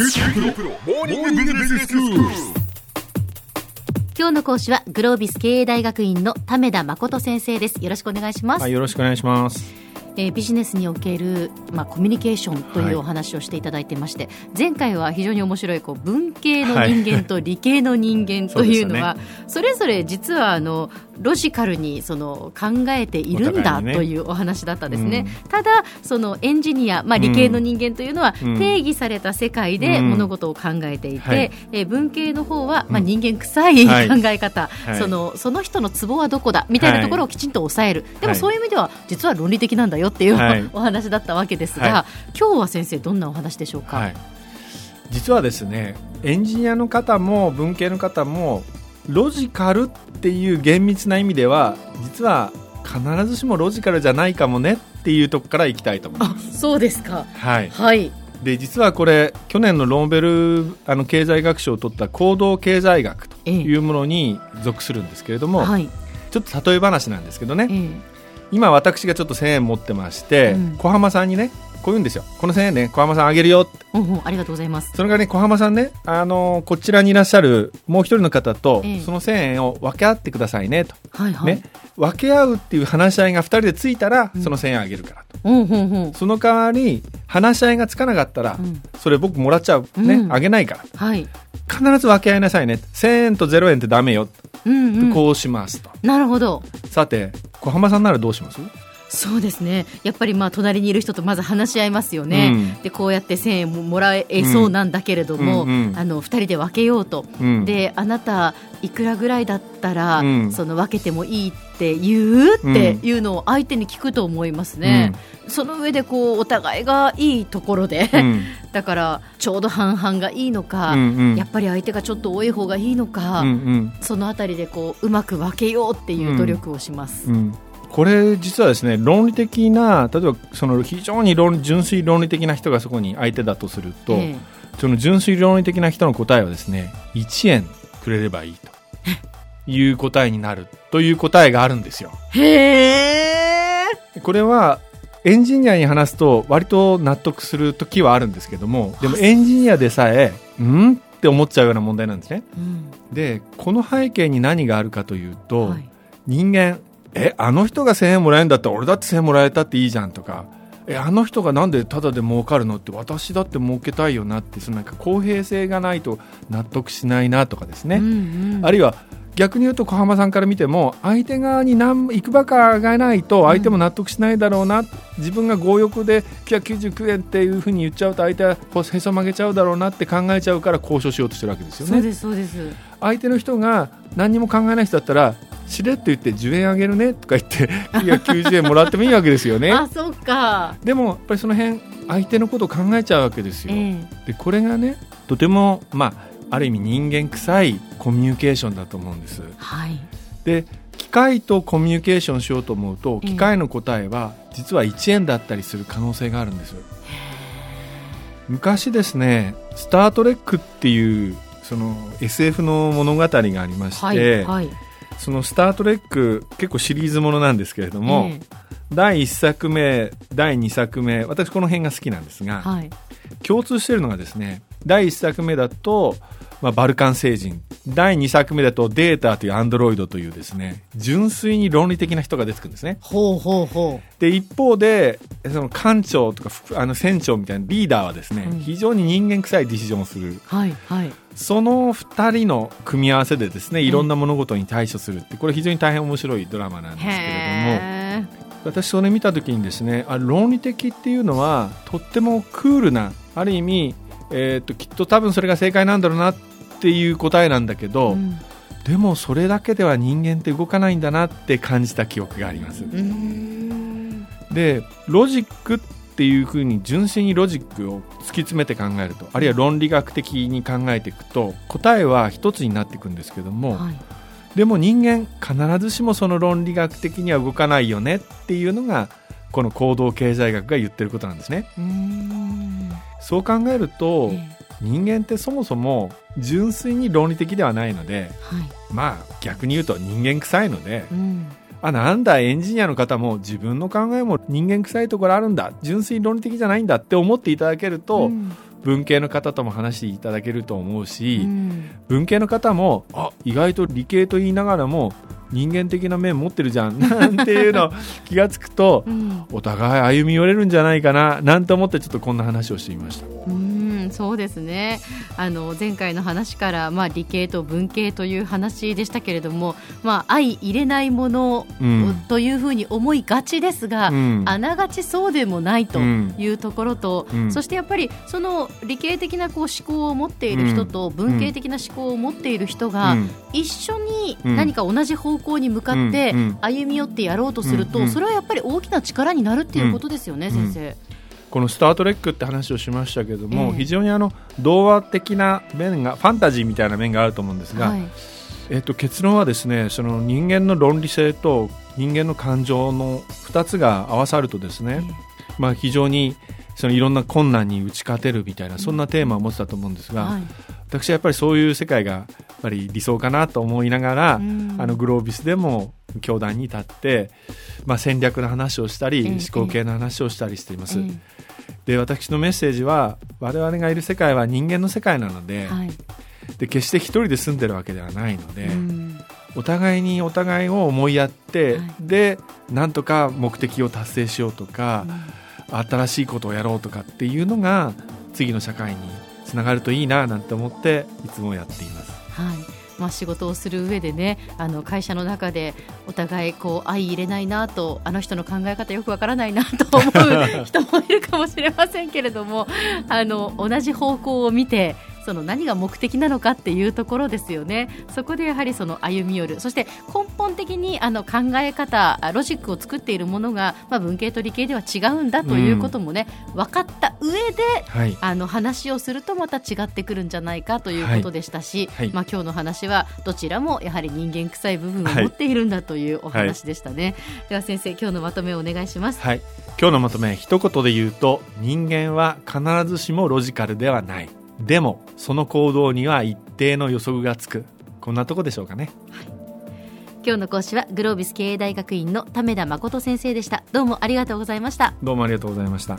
今日の講師はグロービス経営大学院の為田誠先生です。よろしくお願いします、はい、よろしくお願いします。えービジネスにおける、まあ、コミュニケーションというお話をしていただいてまして、前回は非常に面白いこう文系の人間と理系の人間というのは、それぞれ実はあのロジカルにその考えているんだね。というお話だったんですね、ただそのエンジニア、まあ、理系の人間というのはうん。定義された世界でうん。物事を考えていて、はい。えー文系の方は、まあ、人間臭いはい。考え方、はい。そのその人のツボはどこだみたいなところをきちんと抑える、でもそういう意味では実は論理的なんだよっていう、はい。お話だったわけですが、は今日は先生どんなお話でしょうか、はい。実はですね、エンジニアの方も文系の方もロジカルっていう厳密な意味では実は必ずしもロジカルじゃないかもねっていうところからいきたいと思いまあそうですか。す。はい。はい。で実はこれ去年のノーベルあの経済学賞を取った行動経済学というものに属するんですけれども、はい。ちょっと例え話なんですけどね、ええ。今私がちょっと1000円持ってまして、うん。小浜さんにねこう言うんですよ。この1000円ね小浜さんあげるよ。ってうんうんありがとうございます。それがね小浜さんねあのこちらにいらっしゃるもう一人の方と、ええ。その1000円を分け合ってくださいねと、はいはい、ね。分け合うっていう話し合いが2人でついたら、うん。その1000円あげるからと。うんうんうん。その代わり話し合いがつかなかったら、うん。それ僕もらっちゃうね、うん。あげないから。はい。必ず分け合いなさいね1000円と0円ってダメよ、うんうん。こうしますと。なるほど。さて小浜さんならどうします？そうですね。やっぱりまあ隣にいる人とまず話し合いますよね、うん。でこうやって1000円ももらえそうなんだけれども、うんうん。うんあの2人で分けようと、うん。であなたいくらぐらいだったら、うん。その分けてもいいって言うっていうのを相手に聞くと思いますね、その上でこうお互いがいいところで、うん。だからちょうど半々がいいのか、うんうん。やっぱり相手がちょっと多い方がいいのか、うんうん。そのあたりでこううまく分けようっていう努力をします。うんこれ実はですね論理的な例えばその非常に論純粋論理的な人がそこに相手だとすると、えその純粋論理的な人の答えはですね1円くれればいいという答えになるという答えがあるんですよ。えへえ。これはエンジニアに話すと割と納得する時はあるんですけどもでもエンジニアでさえんって思っちゃうような問題なんですねうん。でこの背景に何があるかというと、はい。人間えあの人が1000円もらえるんだったら俺だって1000円もらえたっていいじゃんとか。えあの人がなんでタダで儲かるのって私だって儲けたいよなってそのなんか公平性がないと納得しないなとかですね、うんうん。あるいは逆に言うと小浜さんから見ても相手側に何行くばかがないと相手も納得しないだろうな、自分が強欲で999円っていうふうに言っちゃうと相手はへそ曲げちゃうだろうなって考えちゃうから交渉しようとしてるわけですよね。そうですそうです。相手の人が何にも考えない人だったらしれっと言って10円あげるねとか言って いや90円もらってもいいわけですよね。あそっか。でもやっぱりその辺相手のことを考えちゃうわけですよ、えでこれがねとてもまあある意味人間臭いコミュニケーションだと思うんです。はい。で機械とコミュニケーションしようと思うとええ。機械の答えは実は1円だったりする可能性があるんです昔ですね「スター・トレック」っていうその SF の物語がありまして、はいはいその「スター・トレック」結構シリーズものなんですけれども、え第1作目第2作目私この辺が好きなんですが、えはい共通しているのがですね第1作目だと、まあ、バルカン星人。第2作目だとデータというアンドロイドというですね純粋に論理的な人が出てくるんですね。ほうほうほで一方でその艦長とか副あの船長みたいなリーダーはですね、うん。非常に人間臭いディシジョンをする。うはいはい。その2人の組み合わせでですねいろんな物事に対処するってこれ非常に大変面白いドラマなんですけれども私それ見た時にですねあ論理的っていうのはとってもクールなある意味、えー、ときっと多分それが正解なんだろうなっていう答えなんだけど、うん。でもそれだけでは人間って動かないんだなって感じた記憶があります。でロジックっていうふうに純粋にロジックを突き詰めて考えるとあるいは論理学的に考えていくと答えは一つになっていくんですけども、はいでも人間必ずしもその論理学的には動かないよねっていうのがこの行動経済学が言ってることなんですね。うそう考えると、ええ。人間ってそもそも純粋に論理的ではないのではい。まあ逆に言うと人間臭いのでうん。あなんだエンジニアの方も自分の考えも人間臭いところあるんだ純粋論理的じゃないんだって思っていただけると、うん文系の方とも話していただけると思うし、うん。文系の方もあ意外と理系と言いながらも人間的な面持ってるじゃん なんていうの 気がつくとうん。お互い歩み寄れるんじゃないかななんて思ってちょっとこんな話をしてみました。うんそうですね。あの前回の話から、まあ、理系と文系という話でしたけれども、まあ、相入れないものうん。というふうに思いがちですが、うん。あながちそうでもないというところと、うん。そしてやっぱりその理系的なこう思考を持っている人と文系的な思考を持っている人がうん。一緒にうん。何か同じ方向に向かって歩み寄ってやろうとするとうん。それはやっぱり大きな力になるっていうことですよね、うん。先生。この「スター・トレック」って話をしましたけども、ええ。非常にあの童話的な面がファンタジーみたいな面があると思うんですが、はい。えっと結論はですねその人間の論理性と人間の感情の2つが合わさるとですね、まあ、非常にそのいろんな困難に打ち勝てるみたいなそんなテーマを持ってたと思うんですが、はい。私はやっぱりそういう世界がぱり理想かなと思いながら、うん。あのグロービスでも教団に立って、まあ、戦略の話をしたり、ええ思考系の話をしたりしています。えで私のメッセージは我々がいる世界は人間の世界なので,、えはい。で決して一人で住んでるわけではないので、うん。お互いにお互いを思いやって、はい。でなんとか目的を達成しようとか、新しいことをやろうとかっていうのが次の社会につながるといいななんて思っていつもやっています。はい。まあ、仕事をする上でねあの会社の中でお互いこう相入れないなとあの人の考え方よくわからないなと思う人もいるかもしれませんけれどもあの同じ方向を見てその何が目的なのかっていうところですよね。そこでやはりその歩み寄る。そして根本的にあの考え方ロジックを作っているものが、まあ、文系と理系では違うんだということもね、分かった上ではい、あの話をするとまた違ってくるんじゃないかということでしたし、はい。はいまあ、今日の話はどちらもやはり人間臭い部分を持っているんだというお話でしたね、では先生今日のまとめをお願いします。はい、今日のまとめ一言で言うと人間は必ずしもロジカルではないでもその行動には一定の予測がつく。こんなとこでしょうかね。今日の講師はグロービス経営大学院の為田誠先生でした。どうもありがとうございました。どうもありがとうございました